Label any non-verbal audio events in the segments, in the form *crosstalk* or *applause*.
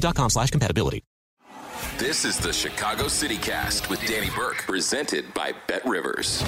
com slash compatibility. This is the Chicago City Cast with Danny Burke, presented by Bet Rivers.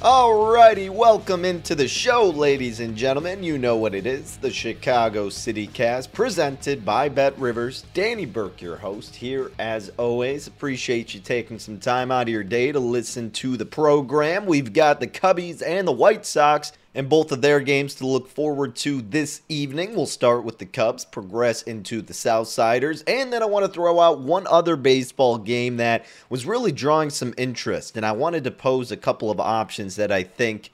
Alrighty, welcome into the show, ladies and gentlemen. You know what it is the Chicago City Cast, presented by Bet Rivers. Danny Burke, your host, here as always. Appreciate you taking some time out of your day to listen to the program. We've got the Cubbies and the White Sox and both of their games to look forward to this evening. We'll start with the Cubs, progress into the Southsiders, and then I want to throw out one other baseball game that was really drawing some interest. And I wanted to pose a couple of options that I think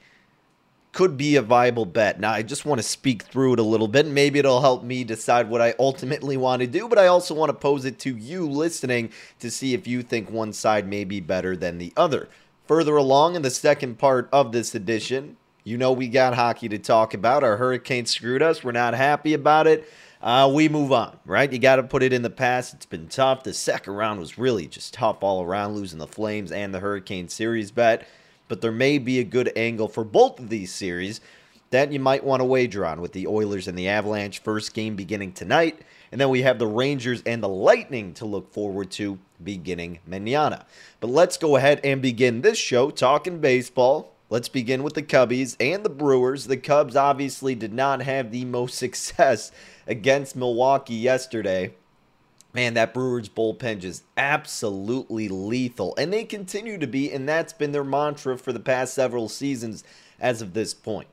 could be a viable bet. Now, I just want to speak through it a little bit. Maybe it'll help me decide what I ultimately want to do, but I also want to pose it to you listening to see if you think one side may be better than the other. Further along in the second part of this edition, you know, we got hockey to talk about. Our Hurricanes screwed us. We're not happy about it. Uh, we move on, right? You got to put it in the past. It's been tough. The second round was really just tough all around, losing the Flames and the Hurricane series bet. But there may be a good angle for both of these series that you might want to wager on with the Oilers and the Avalanche. First game beginning tonight. And then we have the Rangers and the Lightning to look forward to beginning manana. But let's go ahead and begin this show talking baseball Let's begin with the Cubbies and the Brewers. The Cubs obviously did not have the most success against Milwaukee yesterday. Man, that Brewers bullpen just absolutely lethal. And they continue to be, and that's been their mantra for the past several seasons as of this point.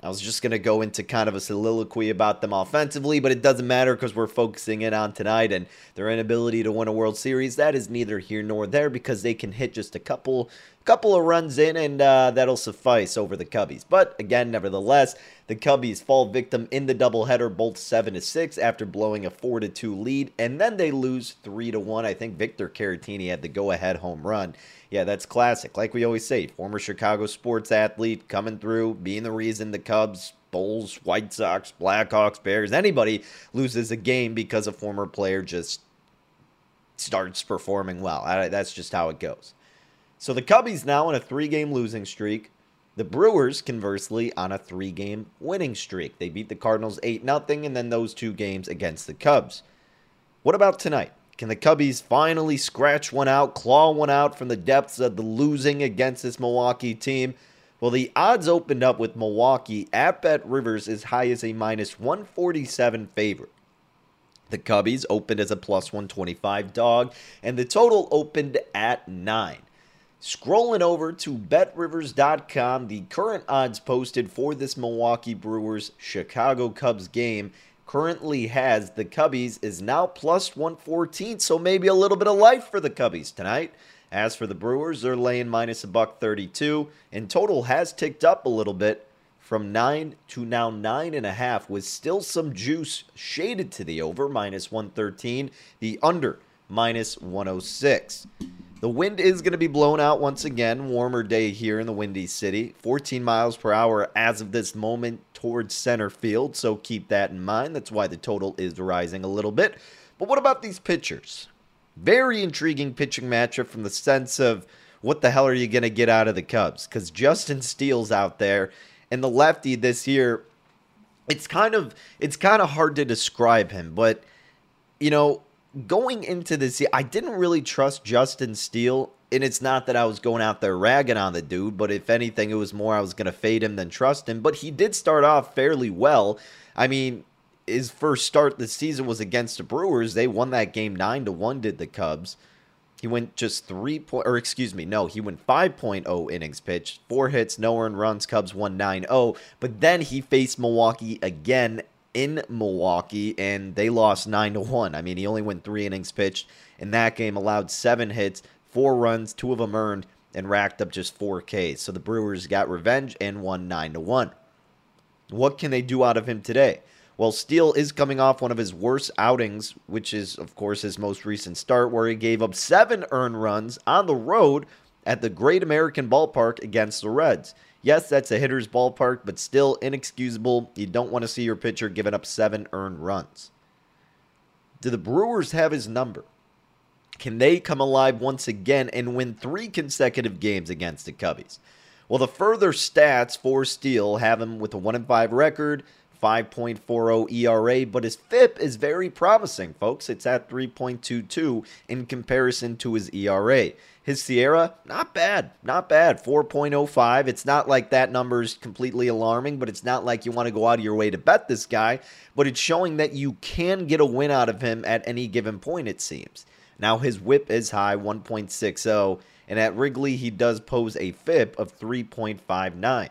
I was just going to go into kind of a soliloquy about them offensively, but it doesn't matter because we're focusing in on tonight and their inability to win a World Series. That is neither here nor there because they can hit just a couple couple of runs in and uh, that'll suffice over the Cubbies. But again, nevertheless, the Cubbies fall victim in the doubleheader, both 7 to 6 after blowing a 4 to 2 lead, and then they lose 3 to 1. I think Victor Caratini had the go ahead home run. Yeah, that's classic. Like we always say, former Chicago sports athlete coming through, being the reason the Cubs, Bulls, White Sox, Blackhawks, Bears, anybody loses a game because a former player just starts performing well. That's just how it goes. So the Cubbies now on a three game losing streak. The Brewers, conversely, on a three game winning streak. They beat the Cardinals 8 0, and then those two games against the Cubs. What about tonight? Can the Cubbies finally scratch one out, claw one out from the depths of the losing against this Milwaukee team? Well, the odds opened up with Milwaukee at Bet Rivers as high as a minus 147 favorite. The Cubbies opened as a plus 125 dog, and the total opened at 9. Scrolling over to betrivers.com, the current odds posted for this Milwaukee Brewers Chicago Cubs game currently has the Cubbies is now plus 114, so maybe a little bit of life for the Cubbies tonight. As for the Brewers, they're laying minus a buck 32, and total has ticked up a little bit from nine to now nine and a half, with still some juice shaded to the over minus 113, the under minus 106. The wind is going to be blown out once again. Warmer day here in the Windy City. 14 miles per hour as of this moment towards center field. So keep that in mind. That's why the total is rising a little bit. But what about these pitchers? Very intriguing pitching matchup from the sense of what the hell are you going to get out of the Cubs? Because Justin Steele's out there, and the lefty this year, it's kind of it's kind of hard to describe him, but you know going into this, I didn't really trust Justin Steele. And it's not that I was going out there ragging on the dude, but if anything, it was more I was going to fade him than trust him. But he did start off fairly well. I mean, his first start this season was against the Brewers. They won that game nine to one. Did the Cubs? He went just three point, or excuse me, no, he went 5.0 innings pitched, four hits, no earned runs. Cubs won 9-0. But then he faced Milwaukee again in Milwaukee, and they lost nine to one. I mean, he only went three innings pitched in that game, allowed seven hits, four runs, two of them earned, and racked up just four Ks. So the Brewers got revenge and won nine to one. What can they do out of him today? Well, Steele is coming off one of his worst outings, which is, of course, his most recent start, where he gave up seven earned runs on the road at the Great American Ballpark against the Reds. Yes, that's a hitter's ballpark, but still inexcusable. You don't want to see your pitcher giving up seven earned runs. Do the Brewers have his number? Can they come alive once again and win three consecutive games against the Cubbies? Well, the further stats for Steele have him with a 1 5 record, 5.40 ERA, but his FIP is very promising, folks. It's at 3.22 in comparison to his ERA. His SIERA, not bad, not bad, 4.05. It's not like that number is completely alarming, but it's not like you want to go out of your way to bet this guy, but it's showing that you can get a win out of him at any given point, it seems. Now, his whip is high, 1.60, and at Wrigley, he does pose a FIP of 3.59.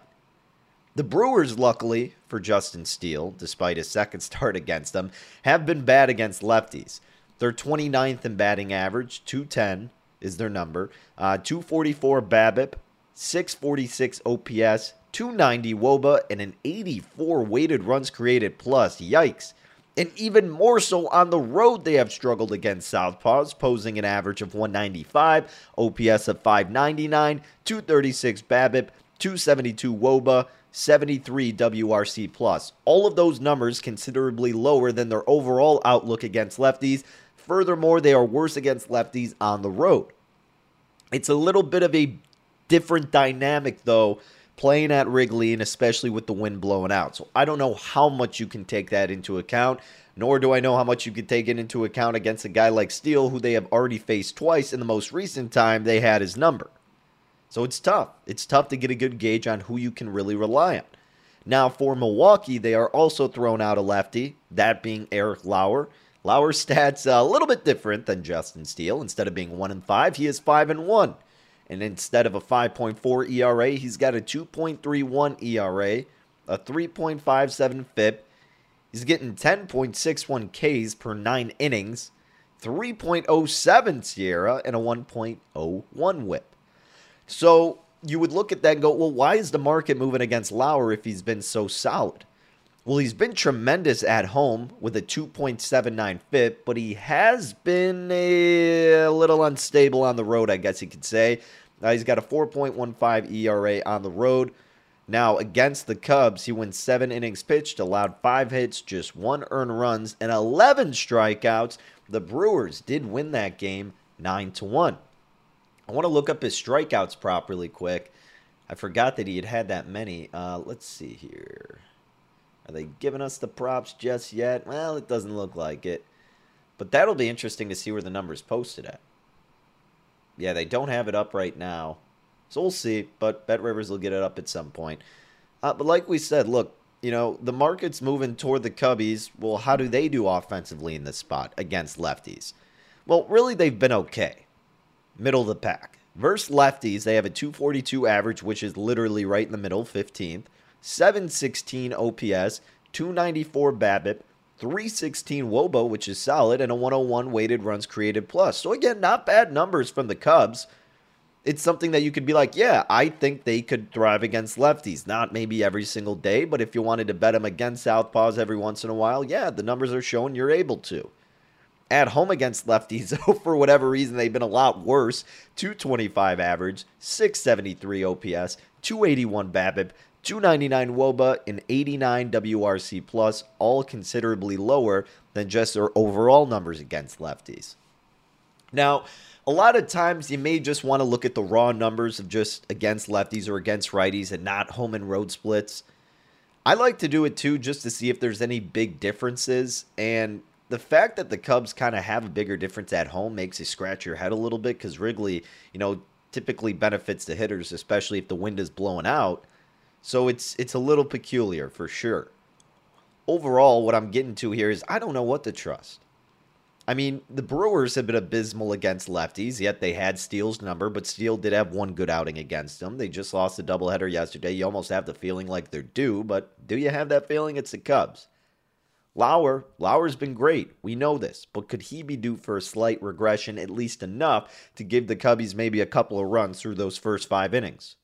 The Brewers, luckily for Justin Steele, despite his second *laughs* start against them, have been bad against lefties. They're 29th in batting average, 210 is their number. Uh, 244 BABIP, 646 OPS, 290 WOBA, and an 84 weighted runs created plus. Yikes. And even more so on the road, they have struggled against Southpaws, posing an average of 195, OPS of 599, 236 BABIP, 272 WOBA, 73 WRC plus. All of those numbers considerably lower than their overall outlook against lefties. Furthermore, they are worse against lefties on the road. It's a little bit of a different dynamic though playing at Wrigley and especially with the wind blowing out. So I don't know how much you can take that into account, nor do I know how much you can take it into account against a guy like Steele who they have already faced twice in the most recent time they had his number. So it's tough. It's tough to get a good gauge on who you can really rely on. Now, for Milwaukee, they are also thrown out a lefty, that being Eric Lauer. Lauer's stats a little bit different than Justin Steele. Instead of being 1 and 5, he is 5 and 1. And instead of a 5.4 ERA, he's got a 2.31 ERA, a 3.57 FIP. He's getting 10.61 Ks per 9 innings, 3.07 SIERA, and a 1.01 whip. So you would look at that and go, well, why is the market moving against Lauer if he's been so solid? Well, he's been tremendous at home with a 2.79 FIP, but he has been a little unstable on the road, I guess you could say. Uh, he's got a 4.15 ERA on the road. Now, against the Cubs, he went seven innings pitched, allowed five hits, just one earned runs, and 11 strikeouts. The Brewers did win that game 9 to 1. I want to look up his strikeouts properly quick. I forgot that he had had that many. Uh, let's see here. Are they giving us the props just yet? Well, it doesn't look like it. But that'll be interesting to see where the number's posted at. Yeah, they don't have it up right now. So we'll see, but Bet Rivers will get it up at some point. Uh, but like we said, look, you know, the market's moving toward the Cubbies. Well, how do they do offensively in this spot against lefties? Well, really, they've been okay middle of the pack. Versus lefties, they have a 242 average, which is literally right in the middle, 15th. 716 OPS, 294 BABIP, 316 WOBA, which is solid, and a 101 weighted runs created plus. So again, not bad numbers from the Cubs. It's something that you could be like, yeah, I think they could thrive against lefties. Not maybe every single day, but if you wanted to bet them against southpaws every once in a while, yeah, the numbers are showing you're able to. At home against lefties, though, *laughs* for whatever reason, they've been a lot worse. 225 average, 673 OPS, 281 BABIP, 299 WOBA, and 89 WRC plus, all considerably lower than just their overall numbers against lefties. Now, a lot of times you may just want to look at the raw numbers of just against lefties or against righties and not home and road splits. I like to do it too just to see if there's any big differences. And the fact that the Cubs kind of have a bigger difference at home makes you scratch your head a little bit because Wrigley, you know, typically benefits the hitters, especially if the wind is blowing out. So it's it's a little peculiar for sure. Overall, what I'm getting to here is I don't know what to trust. I mean, the Brewers have been abysmal against lefties, yet they had Steele's number, but Steele did have one good outing against them. They just lost a doubleheader yesterday. You almost have the feeling like they're due, but do you have that feeling? It's the Cubs. Lauer, Lauer's been great. We know this, but could he be due for a slight regression, at least enough to give the Cubbies maybe a couple of runs through those first five innings?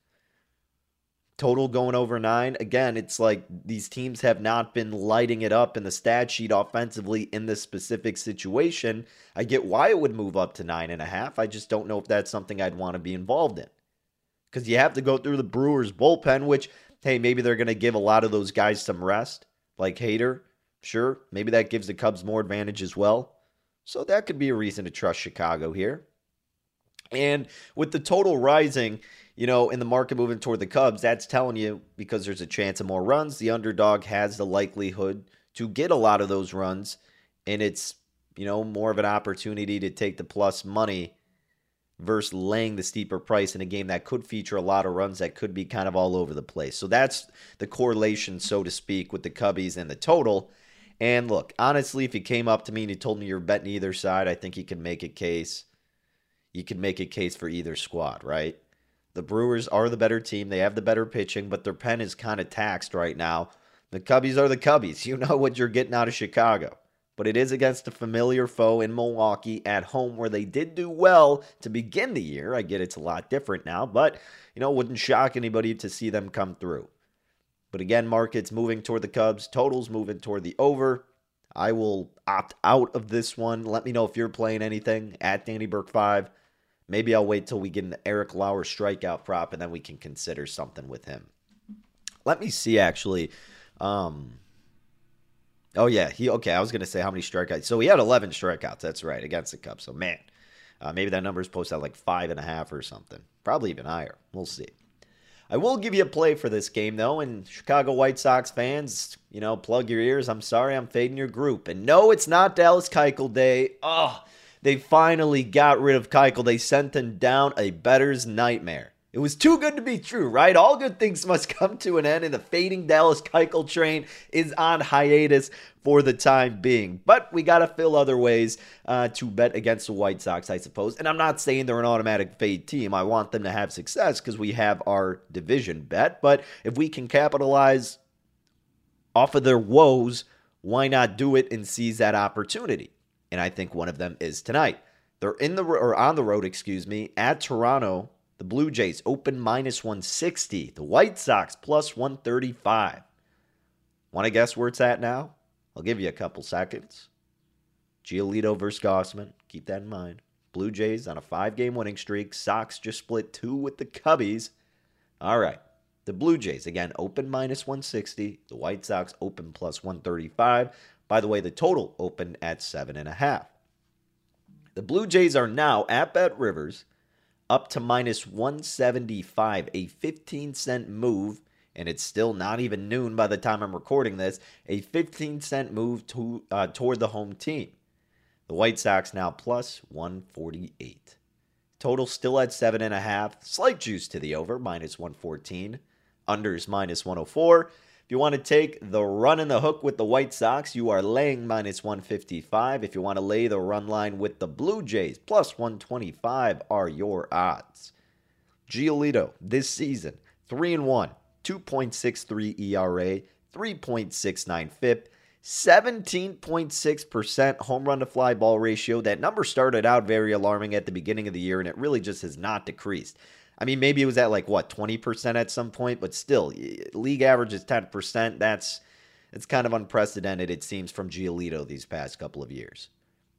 Total going over nine. Again, it's like these teams have not been lighting it up in the stat sheet offensively in this specific situation. I get why it would move up to nine and a half. I just don't know if that's something I'd want to be involved in. Because you have to go through the Brewers bullpen, which, hey, maybe they're going to give a lot of those guys some rest, like Hader. Sure, maybe that gives the Cubs more advantage as well. So that could be a reason to trust Chicago here. And with the total rising, you know, in the market moving toward the Cubs, that's telling you because there's a chance of more runs, the underdog has the likelihood to get a lot of those runs. And it's, you know, more of an opportunity to take the plus money versus laying the steeper price in a game that could feature a lot of runs that could be kind of all over the place. So that's the correlation, so to speak, with the Cubbies and the total. And look, honestly, if you came up to me and you told me you're betting either side, I think you can make a case. You can make a case for either squad, right? The Brewers are the better team. They have the better pitching, but their pen is kind of taxed right now. The Cubbies are the Cubbies. *laughs* You know what you're getting out of Chicago. But it is against a familiar foe in Milwaukee at home where they did do well to begin the year. I get it's a lot different now, but you know, wouldn't shock anybody to see them come through. But again, markets moving toward the Cubs, totals moving toward the over. I will opt out of this one. Let me know if you're playing anything at Danny Burke 5. Maybe I'll wait till we get an Eric Lauer strikeout prop and then we can consider something with him. Let me see actually. Um, oh yeah, he okay. I was gonna say how many strikeouts. So he had 11 strikeouts. That's right against the Cubs. So man, uh, maybe that number is posted at like five and a half or something. Probably even higher. We'll see. I will give you a play for this game though, and Chicago White Sox fans, you know, plug your ears. I'm sorry, I'm fading your group. And no, it's not Dallas Keuchel Day. Oh, they finally got rid of Keuchel. They sent him down a better's nightmare. It was too good to be true, right? All good things must come to an end, and the fading Dallas Keuchel train is on hiatus for the time being. But we got to fill other ways uh, to bet against the White Sox, I suppose. And I'm not saying they're an automatic fade team. I want them to have success because we have our division bet. But if we can capitalize off of their woes, why not do it and seize that opportunity? and I think one of them is tonight. They're in the or on the road, excuse me, at Toronto. The Blue Jays open minus 160. The White Sox plus 135. Want to guess where it's at now? I'll give you a couple seconds. Giolito versus Gausman. Keep that in mind. Blue Jays on a five game winning streak. Sox just split two with the Cubbies. All right. The Blue Jays, again, open minus 160. The White Sox open plus 135. By the way, the total opened at seven and a half. The Blue Jays are now at Bet Rivers up to minus 175, a 15 cent move, and it's still not even noon by the time I'm recording this. A 15 cent move to, uh, toward the home team. The White Sox now plus 148. Total still at seven and a half. Slight juice to the over, minus 114. Unders minus 104. You want to take the run in the hook with the White Sox, you are laying minus 155. If you want to lay the run line with the Blue Jays, plus 125 are your odds. Giolito this season, 3 and 1, 2.63 ERA, 3.69 FIP, 17.6% home run to fly ball ratio. That number started out very alarming at the beginning of the year, and it really just has not decreased. I mean, maybe it was at like what, 20% at some point, but still, league average is 10%. That's it's kind of unprecedented, it seems, from Giolito these past couple of years.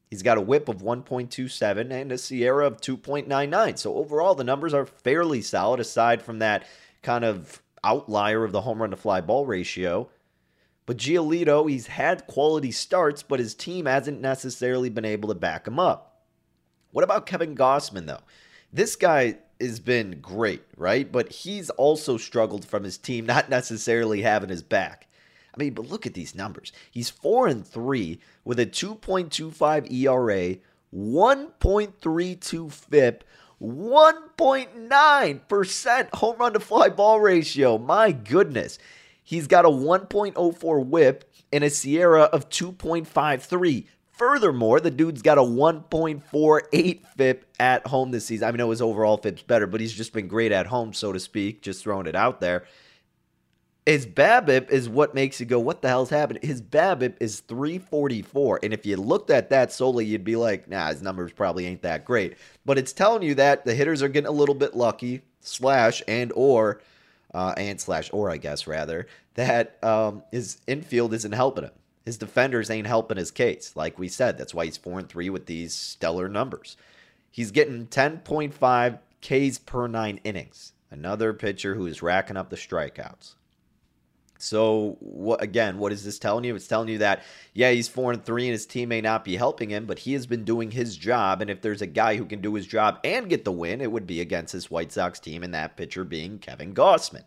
He's got a whip of 1.27 and a SIERA of 2.99. So overall, the numbers are fairly solid aside from that kind of outlier of the home run to fly ball ratio. But Giolito, he's had quality starts, but his team hasn't necessarily been able to back him up. What about Kevin Gausman, though? This guy has been great, right? But he's also struggled from his team not necessarily having his back. I mean, but look at these numbers. He's 4 and 3 with a 2.25 ERA, 1.32 FIP, 1.9% home run to fly ball ratio. My goodness. He's got a 1.04 whip and a SIERA of 2.53. Furthermore, the dude's got a 1.48 FIP at home this season. I mean, his overall FIP's better, but he's just been great at home, so to speak, just throwing it out there. His BABIP is what makes you go, what the hell's happened? His BABIP is 344. And if you looked at that solely, you'd be like, nah, his numbers probably ain't that great. But it's telling you that the hitters are getting a little bit lucky, slash, and or, uh, and slash, or I guess rather, that um, his infield isn't helping him. His defenders ain't helping his case. Like we said, that's why he's 4 and 3 with these stellar numbers. He's getting 10.5 Ks per nine innings. Another pitcher who is racking up the strikeouts. So what again, what is this telling you? It's telling you that yeah, he's 4 and 3 and his team may not be helping him, but he has been doing his job and if there's a guy who can do his job and get the win, it would be against this White Sox team and that pitcher being Kevin Gausman.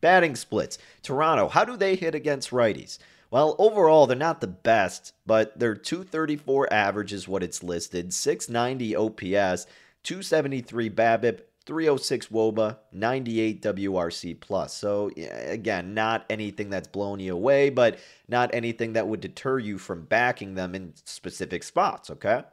Batting splits. Toronto, how do they hit against righties? Well, overall, they're not the best, but their 234 average is what it's listed, 690 OPS, 273 BABIP, 306 woba 98 wrc plus. So again not anything that's blown you away but not anything that would deter you from backing them in specific spots okay?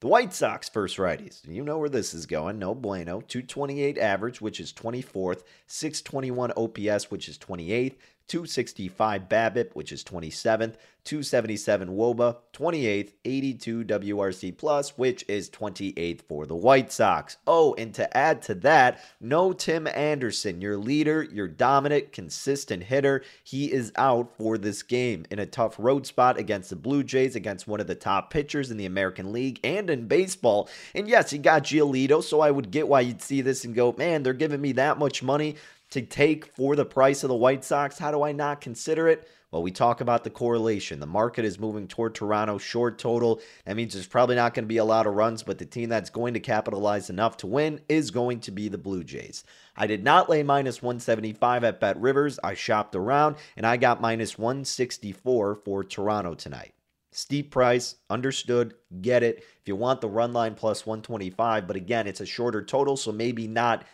The white sox first righties. You know where this is going. No bueno. 228 average which is 24th 621 ops which is 28th 265 BABIP, which is 27th, 277 WOBA, 28th, 82 WRC Plus, which is 28th for the White Sox. Oh, and to add to that, no Tim Anderson, your leader, your dominant, consistent hitter. He is out for this game in a tough road spot against the Blue Jays, against one of the top pitchers in the American League and in baseball. And yes, he got Giolito, so I would get why you'd see this and go, man, they're giving me that much money to take for the price of the White Sox. How do I not consider it? Well, we talk about the correlation. The market is moving toward Toronto short total. That means there's probably not going to be a lot of runs, but the team that's going to capitalize enough to win is going to be the Blue Jays. I did not lay minus 175 at Bet Rivers. I shopped around and I got minus 164 for Toronto tonight. Steep price, understood, get it. If you want the run line plus 125, but again, it's a shorter total, so maybe not,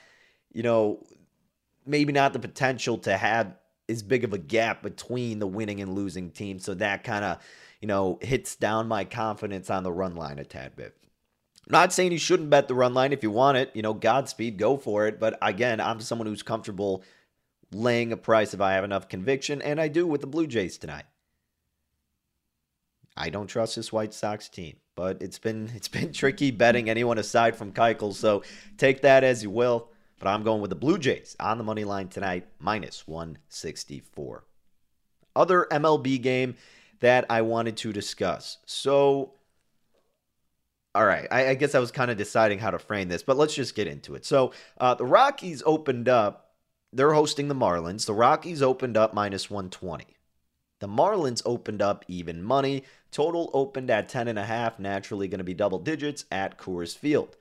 you know, maybe not the potential to have as big of a gap between the winning and losing team. So that kind of, you know, hits down my confidence on the run line a tad bit. not saying you shouldn't bet the run line if you want it. You know, Godspeed, go for it. But again, I'm someone who's comfortable laying a price if I have enough conviction, and I do with the Blue Jays tonight. I don't trust this White Sox team, but it's been *laughs* it's been tricky betting anyone aside from Keuchel. So take that as you will. But I'm going with the Blue Jays on the money line tonight, minus 164. Other MLB game that I wanted to discuss. So, all right, I, I guess I was kind of deciding how to frame this, but let's just get into it. So, uh, the Rockies opened up, they're hosting the Marlins. The Rockies opened up minus 120. The Marlins opened up even money. Total opened at 10.5, naturally going to be double digits at Coors Field.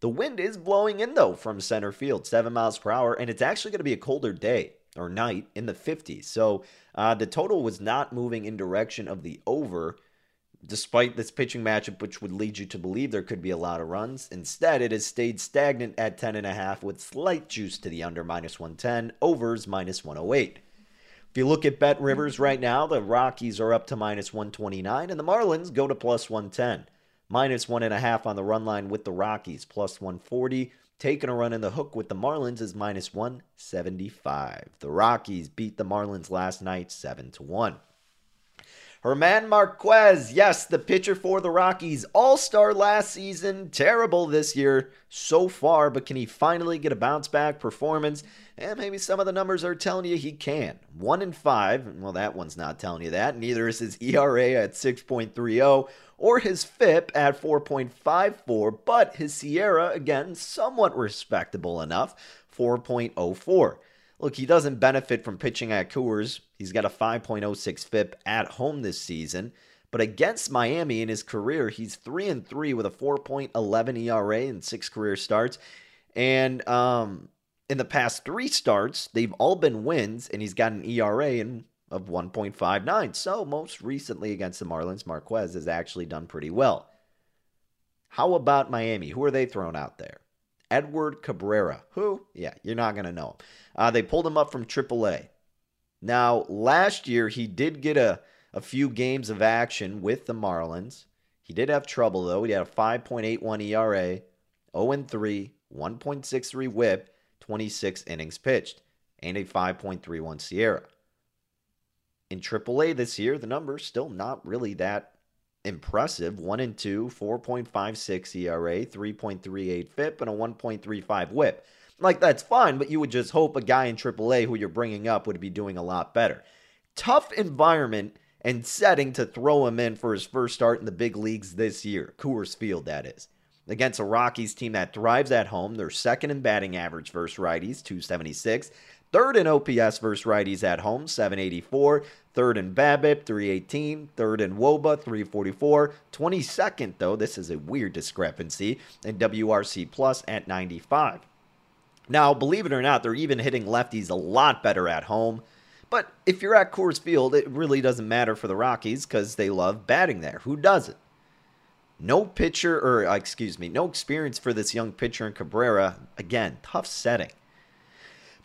The wind is blowing in though from center field, seven miles per hour, and it's actually going to be a colder day or night in the 50s. So uh, the total was not moving in direction of the over, despite this pitching matchup, which would lead you to believe there could be a lot of runs. Instead, it has stayed stagnant at 10.5 with slight juice to the under minus 110, overs minus 108. If you look at Bet Rivers right now, the Rockies are up to minus 129, and the Marlins go to plus 110 minus one and a half on the run line with the Rockies, plus 140. taking a run in the hook with the Marlins is minus 175. The Rockies beat the Marlins last night 7 to 1. German Marquez, yes, the pitcher for the Rockies, all star last season, terrible this year so far, but can he finally get a bounce back performance? And maybe some of the numbers are telling you he can. One in five, well, that one's not telling you that. Neither is his ERA at 6.30 or his FIP at 4.54, but his SIERA, again, somewhat respectable enough, 4.04. Look, he doesn't benefit from pitching at Coors. He's got a 5.06 FIP at home this season. But against Miami in his career, he's 3 and 3 with a 4.11 ERA in six career starts. And um, in the past three starts, they've all been wins, and he's got an ERA in, of 1.59. So, most recently against the Marlins, Marquez has actually done pretty well. How about Miami? Who are they throwing out there? Edward Cabrera. Who? Yeah, you're not going to know him. Uh, they pulled him up from AAA. Now, last year, he did get a, a few games of action with the Marlins. He did have trouble, though. He had a 5.81 ERA, 0 3, 1.63 whip, 26 innings pitched, and a 5.31 SIERA. In AAA this year, the number's still not really that impressive 1 and 2, 4.56 ERA, 3.38 FIP, and a 1.35 whip. Like, that's fine, but you would just hope a guy in AAA who you're bringing up would be doing a lot better. Tough environment and setting to throw him in for his first start in the big leagues this year. Coors Field, that is. Against a Rockies team that thrives at home, they're second in batting average versus righties, 276. Third in OPS versus righties at home, 784. Third in BABIP, 318. Third in WOBA, 344. 22nd, though, this is a weird discrepancy, in WRC Plus at 95. Now, believe it or not, they're even hitting lefties a lot better at home. But if you're at Coors Field, it really doesn't matter for the Rockies because they love batting there. Who doesn't? No pitcher, or uh, excuse me, no experience for this young pitcher in Cabrera. Again, tough setting.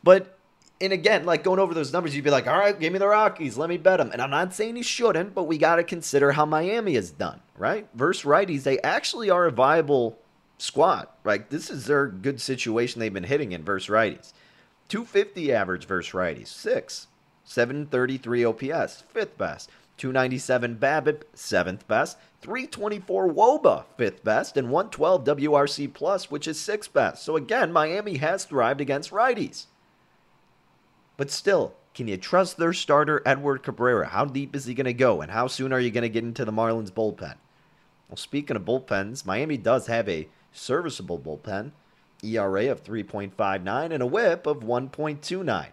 But and again, like going over those numbers, you'd be like, all right, give me the Rockies, let me bet them. And I'm not saying he shouldn't, but we got to consider how Miami has done, right? Versus righties, they actually are a viable squad. Right, this is their good situation they've been hitting in versus righties. 250 average versus righties, six. 733 OPS, fifth best. 297 BABIP, seventh best. 324 WOBA, fifth best, and 112 WRC plus, which is sixth best. So again, Miami has thrived against righties. But still, can you trust their starter, Edward Cabrera? How deep is he going to go? And how soon are you going to get into the Marlins bullpen? Well, speaking of bullpens, Miami does have a serviceable bullpen, ERA of 3.59 and a whip of 1.29.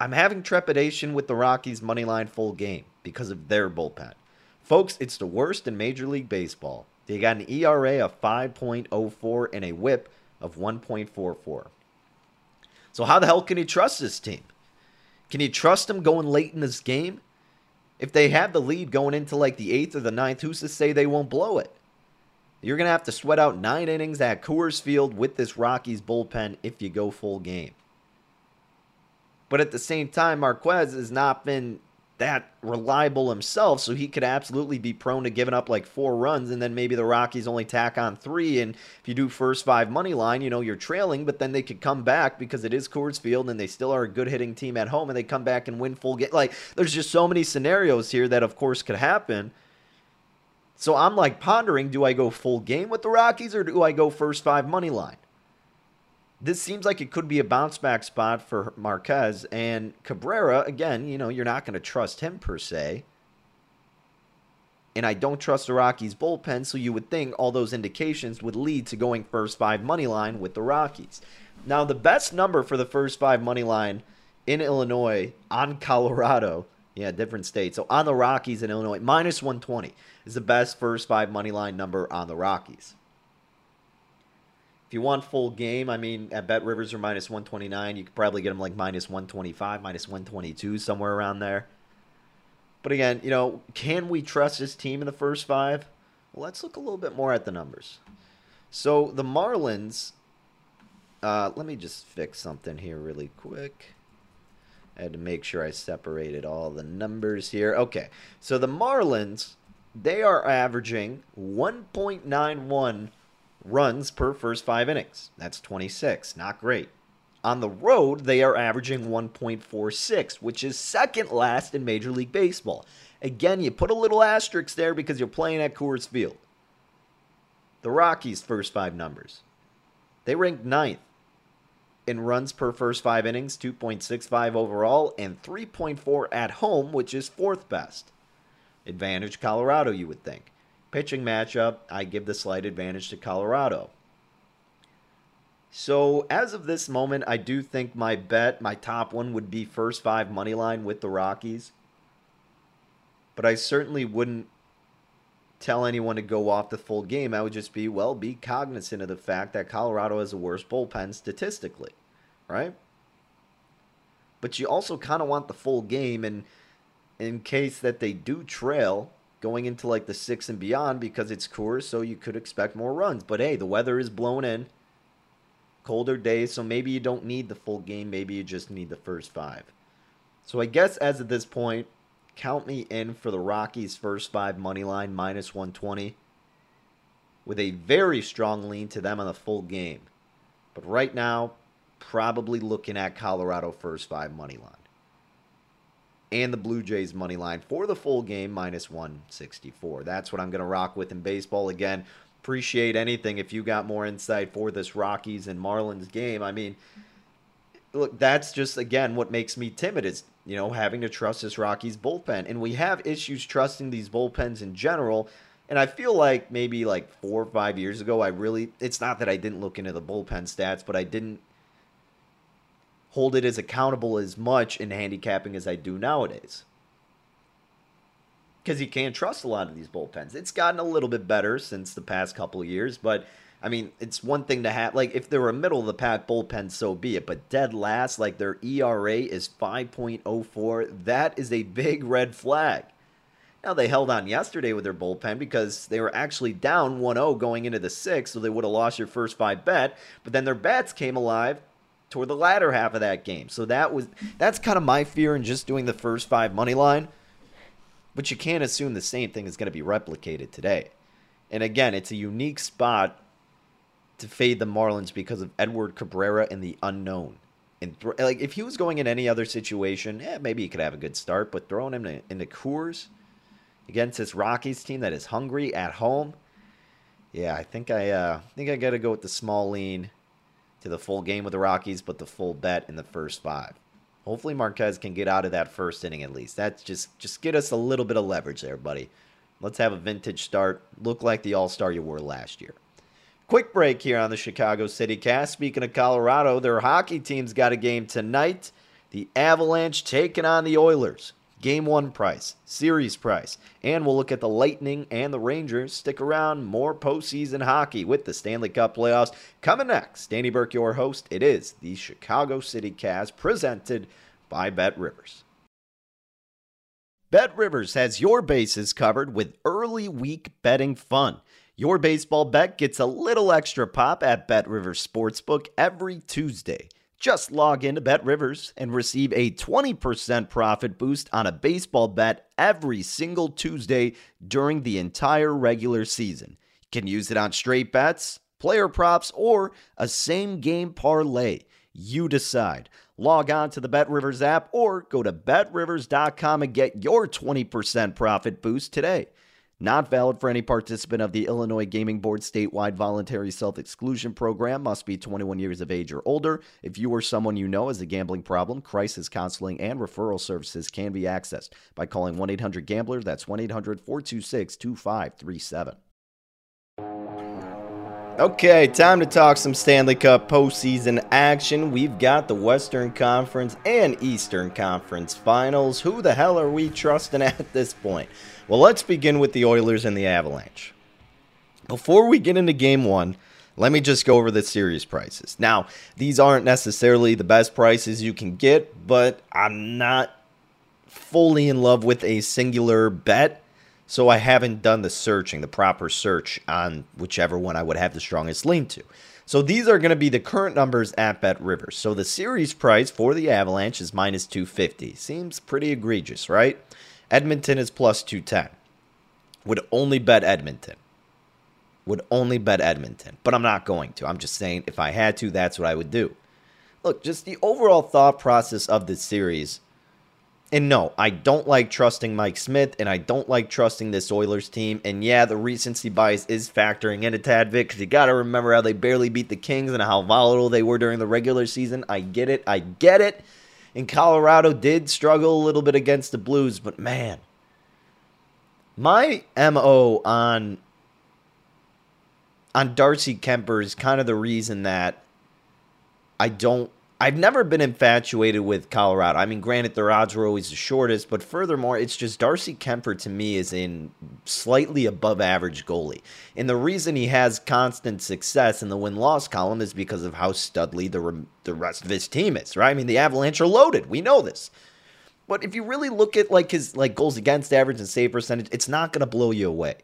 I'm having trepidation with the Rockies' moneyline full game because of their bullpen. Folks, it's the worst in Major League Baseball. They got an ERA of 5.04 and a whip of 1.44. So how the hell can you trust this team? Can you trust them going late in this game? If they have the lead going into like the eighth or the ninth, who's to say they won't blow it? You're going to have to sweat out nine innings at Coors Field with this Rockies bullpen if you go full game. But at the same time, Marquez has not been that reliable himself, so he could absolutely be prone to giving up like four runs, and then maybe the Rockies only tack on three. And if you do first five money line, you know you're trailing, but then they could come back because it is Coors Field, and they still are a good hitting team at home, and they come back and win full game. Like there's just so many scenarios here that, of course, could happen. So I'm like pondering: Do I go full game with the Rockies, or do I go first five money line? This seems like it could be a bounce back spot for Marquez and Cabrera. Again, you know, you're not going to trust him per se. And I don't trust the Rockies bullpen, so you would think all those indications would lead to going first five money line with the Rockies. Now, the best number for the first five money line in Illinois on Colorado, yeah, different state. So on the Rockies in Illinois, minus 120 is the best first five money line number on the Rockies. If you want full game, I mean, at Bet Rivers are minus 129. You could probably get them like minus 125, minus 122, somewhere around there. But again, you know, can we trust this team in the first five? Well, let's look a little bit more at the numbers. So the Marlins, uh, let me just fix something here really quick. I had to make sure I separated all the numbers here. Okay, so the Marlins, they are averaging 1.91 runs per first five innings. That's 26. Not great. On the road, they are averaging 1.46, which is second last in Major League Baseball. Again, you put a little asterisk there because you're playing at Coors Field. The Rockies' first five numbers. They ranked ninth in runs per first five innings, 2.65 overall, and 3.4 at home, which is fourth best. Advantage Colorado, you would think. Pitching matchup, I give the slight advantage to Colorado. So as of this moment, I do think my bet, my top one would be first five money line with the Rockies. But I certainly wouldn't tell anyone to go off the full game. I would just be, well, be cognizant of the fact that Colorado has the worst bullpen statistically, right? But you also kind of want the full game and in case that they do trail going into like the six and beyond because it's Coors, so you could expect more runs. But hey, the weather is blown in. Colder days, so maybe you don't need the full game. Maybe you just need the first five. So I guess as of this point, count me in for the Rockies' first five money line minus 120 with a very strong lean to them on the full game. But right now, probably looking at Colorado first five money line and the Blue Jays money line for the full game minus 164. That's what I'm going to rock with in baseball again. Appreciate anything if you got more insight for this Rockies and Marlins game. I mean, look, that's just again what makes me timid is, you know, having to trust this Rockies bullpen. And we have issues trusting these bullpens in general. And I feel like maybe like 4 or 5 years ago I really it's not that I didn't look into the bullpen stats, but I didn't hold it as accountable as much in handicapping as I do nowadays. Because you can't trust a lot of these bullpens. It's gotten a little bit better since the past couple years, but I mean, it's one thing to have, like, if they're a middle of the pack bullpen, so be it. But dead last, like, their ERA is 5.04. That is a big red flag. Now, they held on yesterday with their bullpen because they were actually down 1 0 going into the sixth, so they would have lost your first five bet. But then their bats came alive toward the latter half of that game. So that was that's kind of my fear in just doing the first five money line. But you can't assume the same thing is going to be replicated today. And again, it's a unique spot to fade the Marlins because of Edward Cabrera and the unknown. And th- like if he was going in any other situation, yeah, maybe he could have a good start. But throwing him into, into Coors against this Rockies team that is hungry at home, yeah, I think I uh, think I got to go with the small lean to the full game with the Rockies, but the full bet in the first five. Hopefully Marquez can get out of that first inning at least. That's just just get us a little bit of leverage there, buddy. Let's have a vintage start. Look like the all-star you were last year. Quick break here on the Chicago City Cast. Speaking of Colorado, their hockey team's got a game tonight. The Avalanche taking on the Oilers. Game one price, series price, and we'll look at the Lightning and the Rangers. Stick around, more postseason hockey with the Stanley Cup playoffs coming next. Danny Burke, your host. It is the Chicago City Cast presented by Bet Rivers. Bet Rivers has your bases covered with early week betting fun. Your baseball bet gets a little extra pop at Bet Rivers Sportsbook every Tuesday. Just log into Bet Rivers and receive a 20% profit boost on a baseball bet every single Tuesday during the entire regular season. You can use it on straight bets, player props, or a same game parlay. You decide. Log on to the Bet Rivers app or go to betrivers.com and get your 20% profit boost today. Not valid for any participant of the Illinois Gaming Board statewide voluntary self exclusion program. Must be 21 years of age or older. If you or someone you know has a gambling problem, crisis counseling and referral services can be accessed by calling 1 800 Gambler. That's 1 800 426 2537. Okay, time to talk some Stanley Cup postseason action. We've got the Western Conference and Eastern Conference finals. Who the hell are we trusting at this point? Well, let's begin with the Oilers and the Avalanche. Before we get into game one, let me just go over the series prices. Now, these aren't necessarily the best prices you can get, but I'm not fully in love with a singular bet, so I haven't done the searching, the proper search on whichever one I would have the strongest lean to. So these are going to be the current numbers at Bet Rivers. So the series price for the Avalanche is minus 250. Seems pretty egregious, right? Edmonton is plus 210. Would only bet Edmonton. would only bet Edmonton, but I'm not going to. I'm just saying if I had to, that's what I would do. Look, just the overall thought process of this series. And no, I don't like trusting Mike Smith, and I don't like trusting this Oilers team. And yeah, the recency bias is factoring in a tad bit because you got to remember how they barely beat the Kings and how volatile they were during the regular season. I get it. I get it. And Colorado did struggle a little bit against the Blues, but man, my MO on on Darcy Kuemper is kind of the reason that I don't I've never been infatuated with Colorado. I mean, granted, their odds were always the shortest, but furthermore, it's just Darcy Kuemper to me is in slightly above average goalie. And the reason he has constant success in the win loss column is because of how studly the, re- the rest of his team is, right? I mean, the Avalanche are loaded. We know this. But if you really look at like his like goals against average and save percentage, it's not going to blow you away.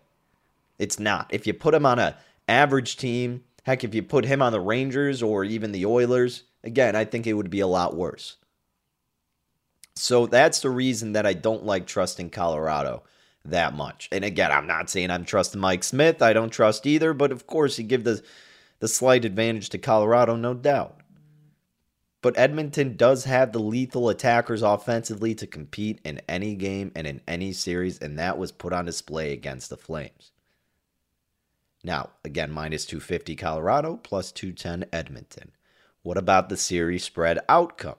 It's not. If you put him on a average team, heck, if you put him on the Rangers or even the Oilers, Again, I think it would be a lot worse. So that's the reason that I don't like trusting Colorado that much. And again, I'm not saying I'm trusting Mike Smith. I don't trust either, but of course, you give the the slight advantage to Colorado, no doubt. But Edmonton does have the lethal attackers offensively to compete in any game and in any series, and that was put on display against the Flames. Now, again, minus 250 Colorado, plus 210 Edmonton. What about the series spread outcome?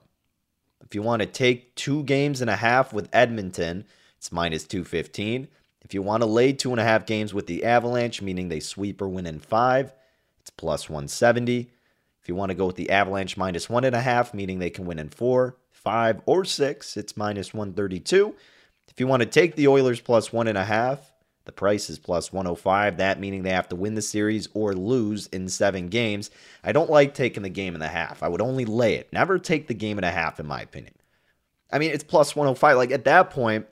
If you want to take two games and a half with Edmonton, it's minus 215. If you want to lay two and a half games with the Avalanche, meaning they sweep or win in five, it's plus 170. If you want to go with the Avalanche minus one and a half, meaning they can win in four, five, or six, it's minus 132. If you want to take the Oilers plus one and a half, the price is plus 105, that meaning they have to win the series or lose in seven games. I don't like taking the game and a half. I would only lay it. Never take the game and a half, in my opinion. I mean, it's plus 105. Like at that point,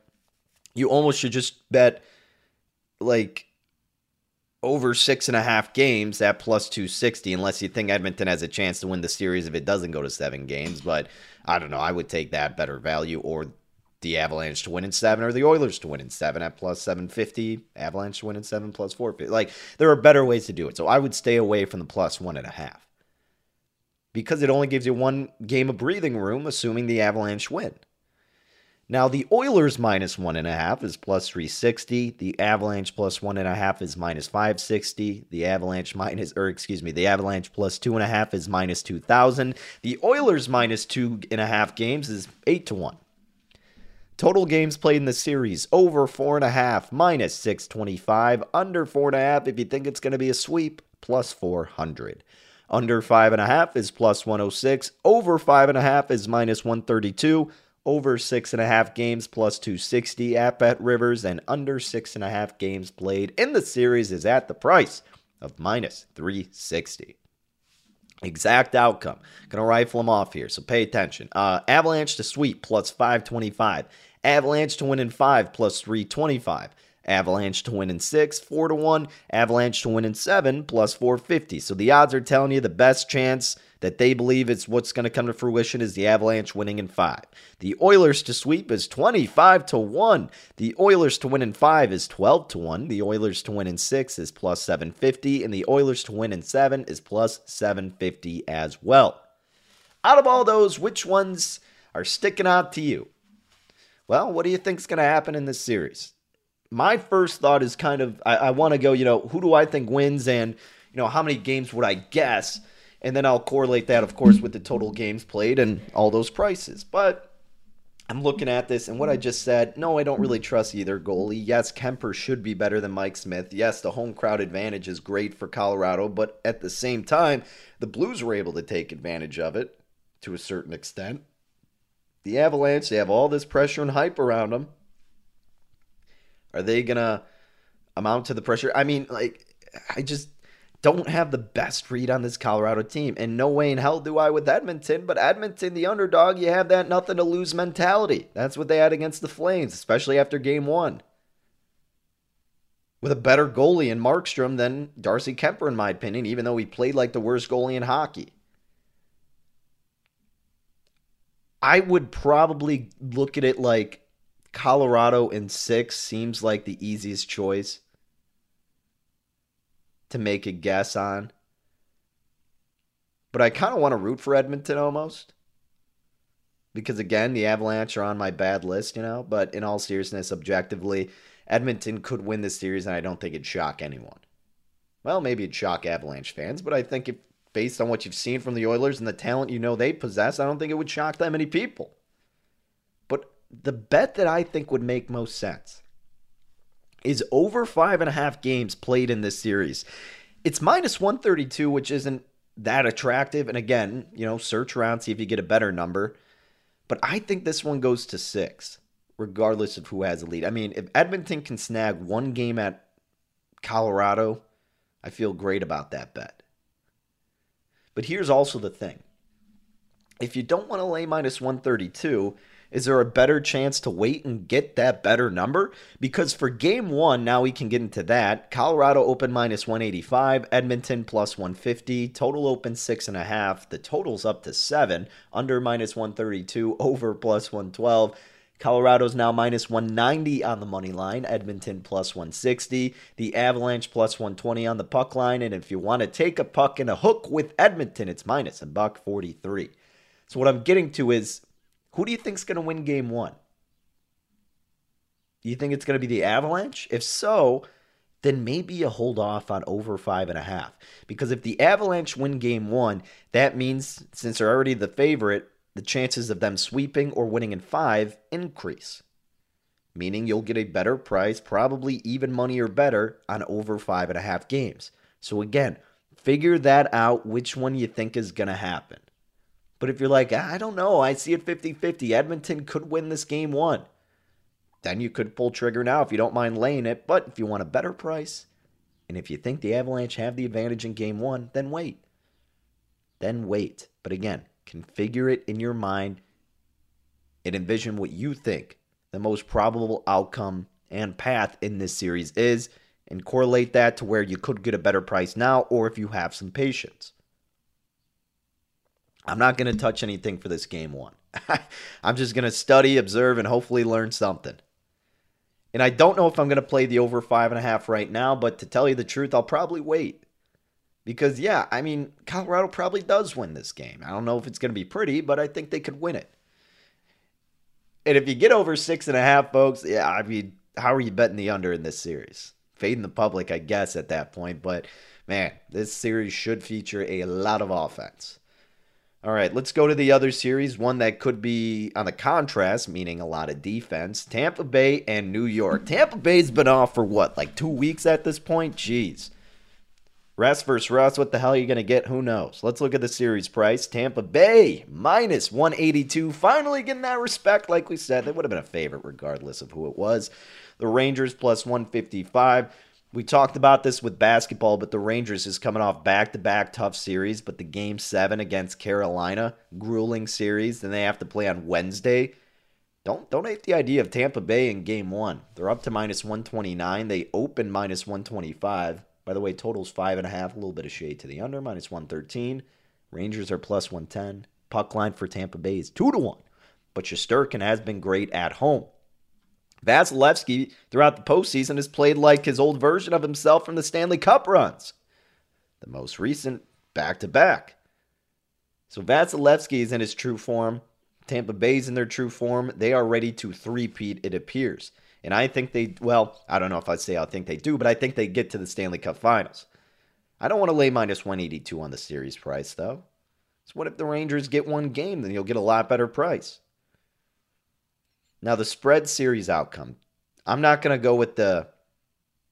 you almost should just bet like over six and a half games at plus 260, unless you think Edmonton has a chance to win the series if it doesn't go to seven games. But I don't know. I would take that better value or the Avalanche to win in seven or the Oilers to win in seven at plus 750, Avalanche to win in seven plus 450. Like, there are better ways to do it. So I would stay away from the plus one and a half because it only gives you one game of breathing room, assuming the Avalanche win. Now, the Oilers minus one and a half is plus 360. The Avalanche plus one and a half is minus 560. The Avalanche minus, or excuse me, the Avalanche plus two and a half is minus 2,000. The Oilers minus two and a half games is eight to one. Total games played in the series over four and a half, minus 625. Under four and a half, if you think it's going to be a sweep, plus 400. Under five and a half is plus 106. Over five and a half is minus 132. Over six and a half games plus 260 at Bet Rivers. And under six and a half games played in the series is at the price of minus 360 exact outcome. Gonna rifle them off here, so pay attention. Uh, Avalanche to sweep plus 525. Avalanche to win in five plus 325. Avalanche to win in six, four to one. Avalanche to win in seven plus 450. So the odds are telling you the best chance that they believe it's what's going to come to fruition is the Avalanche winning in five. The Oilers to sweep is 25 to 1. The Oilers to win in five is 12 to 1. The Oilers to win in six is plus 750. And the Oilers to win in seven is plus 750 as well. Out of all those, which ones are sticking out to you? Well, what do you think is going to happen in this series? My first thought is kind of I, I want to go, you know, who do I think wins and, you know, how many games would I guess? And then I'll correlate that, of course, with the total games played and all those prices. But I'm looking at this, and what I just said, no, I don't really trust either goalie. Yes, Kuemper should be better than Mike Smith. Yes, the home crowd advantage is great for Colorado, but at the same time, the Blues were able to take advantage of it to a certain extent the Avalanche, they have all this pressure and hype around them. Are they going to amount to the pressure? I mean, like, I just don't have the best read on this Colorado team. And no way in hell do I with Edmonton. But Edmonton, the underdog, you have that nothing to lose mentality. That's what they had against the Flames, especially after game one. With a better goalie in Markstrom than Darcy Kuemper, in my opinion, even though he played like the worst goalie in hockey. I would probably look at it like Colorado in six seems like the easiest choice to make a guess on. But I kind of want to root for Edmonton almost. Because again, the Avalanche are on my bad list, you know. But in all seriousness, objectively, Edmonton could win this series, and I don't think it'd shock anyone. Well, maybe it'd shock Avalanche fans, but I think if based on what you've seen from the Oilers and the talent you know they possess, I don't think it would shock that many people. But the bet that I think would make most sense is over five and a half games played in this series. It's minus 132, which isn't that attractive. And again, you know, search around, see if you get a better number. But I think this one goes to six, regardless of who has a lead. I mean, if Edmonton can snag one game at Colorado, I feel great about that bet. But here's also the thing if you don't want to lay minus 132, is there a better chance to wait and get that better number? Because for game one, now we can get into that. Colorado open minus 185, Edmonton plus 150, total open six and a half. The total's up to seven, under minus 132, *laughs* over plus 112. Colorado's now minus 190 on the money line, Edmonton plus 160, the Avalanche plus 120 on the puck line, and if you want to take a puck and a hook with Edmonton, it's minus a buck 43. So what I'm getting to is who do you think's going to win game 1? Do you think it's going to be the Avalanche? If so, then maybe you hold off on over five and a half. Because if the Avalanche win game one, that means since they're already the favorite, the chances of them sweeping or winning in five increase, meaning you'll get a better price, probably even money or better, on over five and a half games. So, again, figure that out which one you think is going to happen. But if you're like, ah, I don't know, I see it 50 50, Edmonton could win this game one, then you could pull trigger now if you don't mind laying it. But if you want a better price, and if you think the Avalanche have the advantage in game one, then wait. Then wait. But again, configure it in your mind and envision what you think the most probable outcome and path in this series is and correlate that to where you could get a better price now or if you have some patience. I'm not going to touch anything for this game one. *laughs* I'm just going to study, observe, and hopefully learn something. And I don't know if I'm going to play the over five and a half right now, but to tell you the truth, I'll probably wait. Because, yeah, I mean, Colorado probably does win this game. I don't know if it's going to be pretty, but I think they could win it. And if you get over six and a half, folks, yeah, I mean, how are you betting the under in this series? Fading the public, I guess, at that point. But, man, this series should feature a lot of offense. All right, let's go to the other series, one that could be on the contrast, meaning a lot of defense. Tampa Bay and New York. Tampa Bay's been off for what, like two weeks at this point? Jeez. Russ versus Russ, what the hell are you going to get? Who knows? Let's look at the series price. Tampa Bay minus 182. Finally getting that respect, like we said. They would have been a favorite regardless of who it was. The Rangers plus 155. We talked about this with basketball, but the Rangers is coming off back to back tough series, but the game seven against Carolina, grueling series, then they have to play on Wednesday. Don't don't hate the idea of Tampa Bay in game one. They're up to minus 129. They open minus 125. By the way, total's five and a half, a little bit of shade to the under, minus 113. Rangers are plus 110. Puck line for Tampa Bay is two to one. But Shesterkin has been great at home. Vasilevskiy, throughout the postseason, has played like his old version of himself from the Stanley Cup runs. The most recent back to back. So Vasilevskiy is in his true form. Tampa Bay's in their true form. They are ready to three-peat, it appears. And I think they, well, I don't know if I'd say I think they do, but I think they get to the Stanley Cup finals. I don't want to lay minus 182 on the series price, though. So what if the Rangers get one game? Then you'll get a lot better price. Now, the spread series outcome. I'm not going to go with the,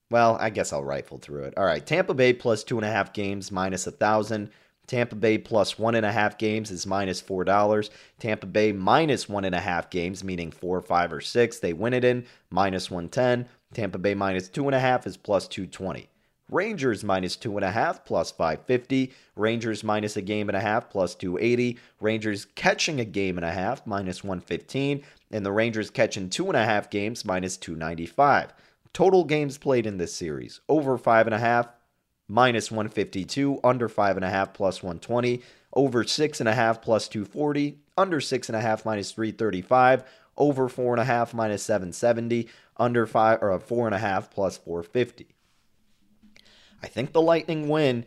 well, I guess I'll rifle through it. All right, Tampa Bay plus two and a half games, minus a thousand. Tampa Bay plus one and a half games is minus four dollars. Tampa Bay minus one and a half games, meaning four, five, or six, they win it in minus one ten. Tampa Bay minus two and a half is plus two twenty. Rangers minus two and a half plus 550. Rangers minus a game and a half plus 280. Rangers catching a game and a half minus 115. And the Rangers catching two and a half games minus 295. Total games played in this series over five and a half minus 152, under 5.5 plus 120, over 6.5 plus 240, under 6.5 minus 335, over 4.5 minus 770, under 5 or uh, 4.5 plus 450. I think the Lightning win.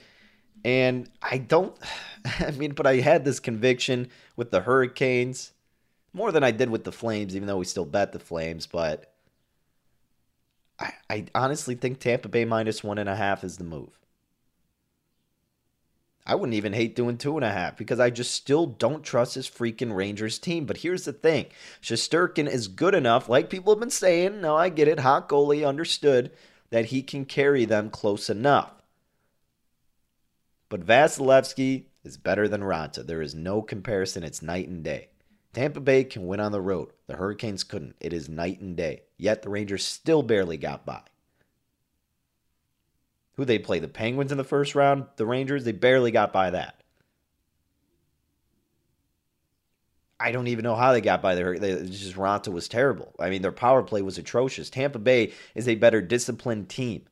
And I don't, *sighs* I mean, but I had this conviction with the Hurricanes more than I did with the Flames, even though we still bet the Flames. But I, I honestly think Tampa Bay minus one and a half is the move. I wouldn't even hate doing two and a half because I just still don't trust this freaking Rangers team. But here's the thing Shesterkin is good enough, like people have been saying. Now I get it. Hot goalie understood that he can carry them close enough. But Vasilevskiy is better than Raanta. There is no comparison. It's night and day. Tampa Bay can win on the road. The Hurricanes couldn't. It is night and day. Yet the Rangers still barely got by. Who they play? The Penguins in the first round? The Rangers? They barely got by that. I don't even know how they got by there. Just Raanta was terrible. I mean, their power play was atrocious. Tampa Bay is a better disciplined team.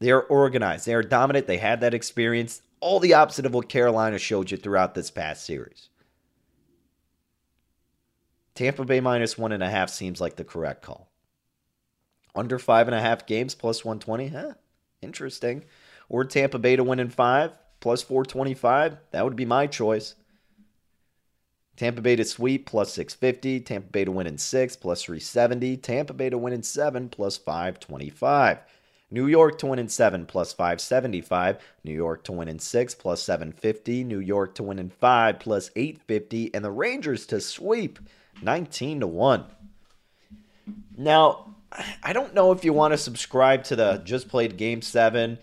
They are organized. They are dominant. They had that experience. All the opposite of what Carolina showed you throughout this past series. Tampa Bay minus one and a half seems like the correct call. Under five and a half games plus 120, huh? Interesting. Or Tampa Bay to win in five plus 425. That would be my choice. Tampa Bay to sweep plus 650. Tampa Bay to win in six plus 370. Tampa Bay to win in seven plus 525. New York to win in seven plus 575. New York to win in six plus 750. New York to win in five plus 850. And the Rangers to sweep 19 to 1. Now, I don't know if you want to subscribe to the just played game seven,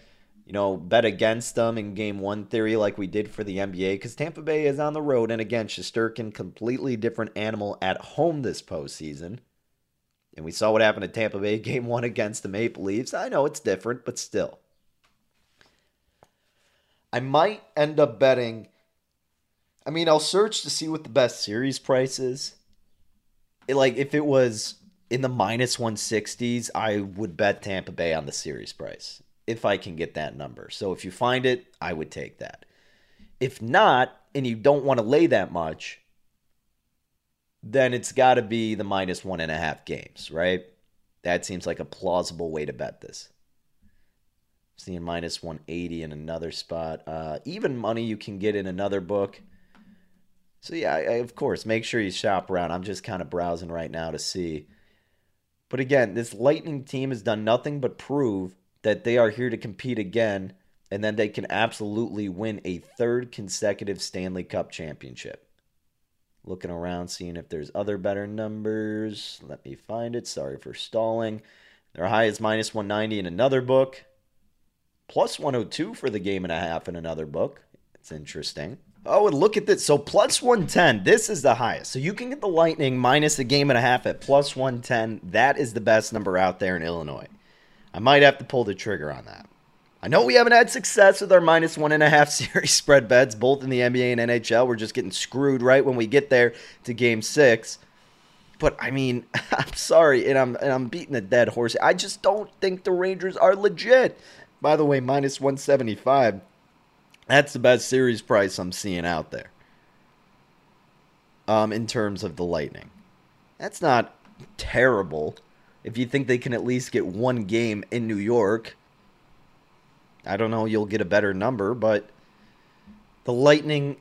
you know, bet against them in game one theory like we did for the NBA because Tampa Bay is on the road. And again, Shesterkin, completely different animal at home this postseason. And we saw what happened to Tampa Bay *laughs* game one against the Maple Leafs. I know it's different, but still. I might end up betting. I mean, I'll search to see what the best series price is. It, like, if it was in the minus 160s, I would bet Tampa Bay on the series price if I can get that number. So if you find it, I would take that. If not, and you don't want to lay that much, then it's got to be the minus one and a half games, right? That seems like a plausible way to bet this. Seeing minus 180 in another spot. Uh, even money you can get in another book. So, yeah, I, of course, make sure you shop around. I'm just kind of browsing right now to see but again, this Lightning team has done nothing but prove that they are here to compete again, and then they can absolutely win a third consecutive Stanley Cup championship. Looking around, seeing if there's other better numbers. Let me find it. Sorry for stalling. Their high is minus 190 in another book, plus 102 for the game and a half in another book. It's interesting. Oh, and look at this. So plus 110. This is the highest. So you can get the Lightning minus a game and a half at plus 110. That is the best number out there in Illinois. I might have to pull the trigger on that. I know we haven't had success with our minus one and a half *laughs* series spread bets, both in the NBA and NHL. We're just getting screwed right when we get there to game six. But I mean, *laughs* I'm sorry, and I'm and I'm beating a dead horse. I just don't think the Rangers are legit. By the way, minus 175 that's the best series price I'm seeing out there. Um, in terms of the Lightning, that's not terrible. If you think they can at least get one game in New York, I don't know. You'll get a better number, but the Lightning,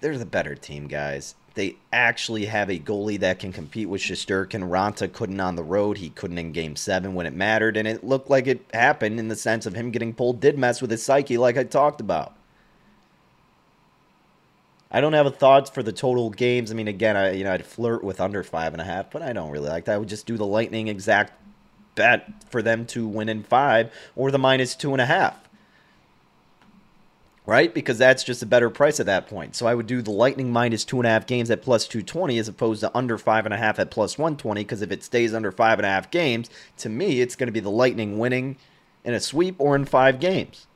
they're the better team, guys. They actually have a goalie that can compete with Shesterkin. Raanta couldn't on the road. He couldn't in game seven when it mattered, and it looked like it happened in the sense of him getting pulled did mess with his psyche, like I talked about. I don't have a thought for the total games. I mean, again, I you know I'd flirt with under five and a half, but I don't really like that. I would just do the Lightning exact bet for them to win in five or the minus two and a half. Right? Because that's just a better price at that point. So I would do the Lightning minus two and a half games at plus 220 as opposed to under five and a half at plus 120. Because if it stays under five and a half games, to me, it's going to be the Lightning winning in a sweep or in five games.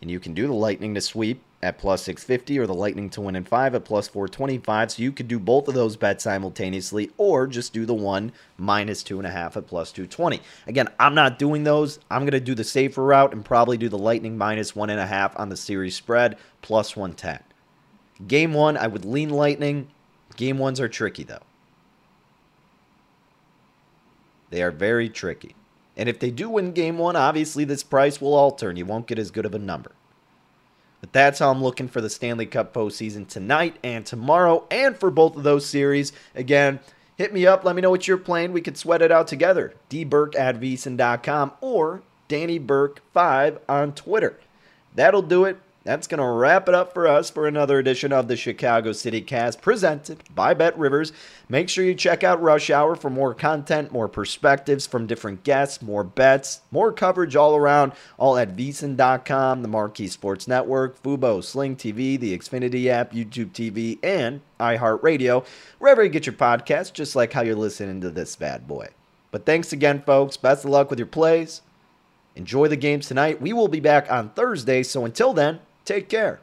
And you can do the Lightning to sweep at plus 650 or the Lightning to win in 5 at plus 425. So you could do both of those bets simultaneously or just do the one minus 2.5 at plus 220. Again, I'm not doing those. I'm going to do the safer route and probably do the Lightning minus 1.5 on the series spread plus 110. Game 1, I would lean Lightning. Game 1s are tricky though. They are very tricky. And if they do win game one, obviously this price will alter and you won't get as good of a number. But that's how I'm looking for the Stanley Cup postseason tonight and tomorrow, and for both of those series. Again, hit me up. Let me know what you're playing. We could sweat it out together. dburke at vsin.com or Danny Burke 5 on Twitter. That'll do it. That's going to wrap it up for us for another edition of the Chicago City Cast presented by Bet Rivers. Make sure you check out Rush Hour for more content, more perspectives from different guests, more bets, more coverage all around, all at vsin.com, the Marquee Sports Network, Fubo, Sling TV, the Xfinity app, YouTube TV, and iHeartRadio, wherever you get your podcasts, just like how you're listening to this bad boy. But thanks again, folks. Best of luck with your plays. Enjoy the games tonight. We will be back on Thursday, so until then, Take care.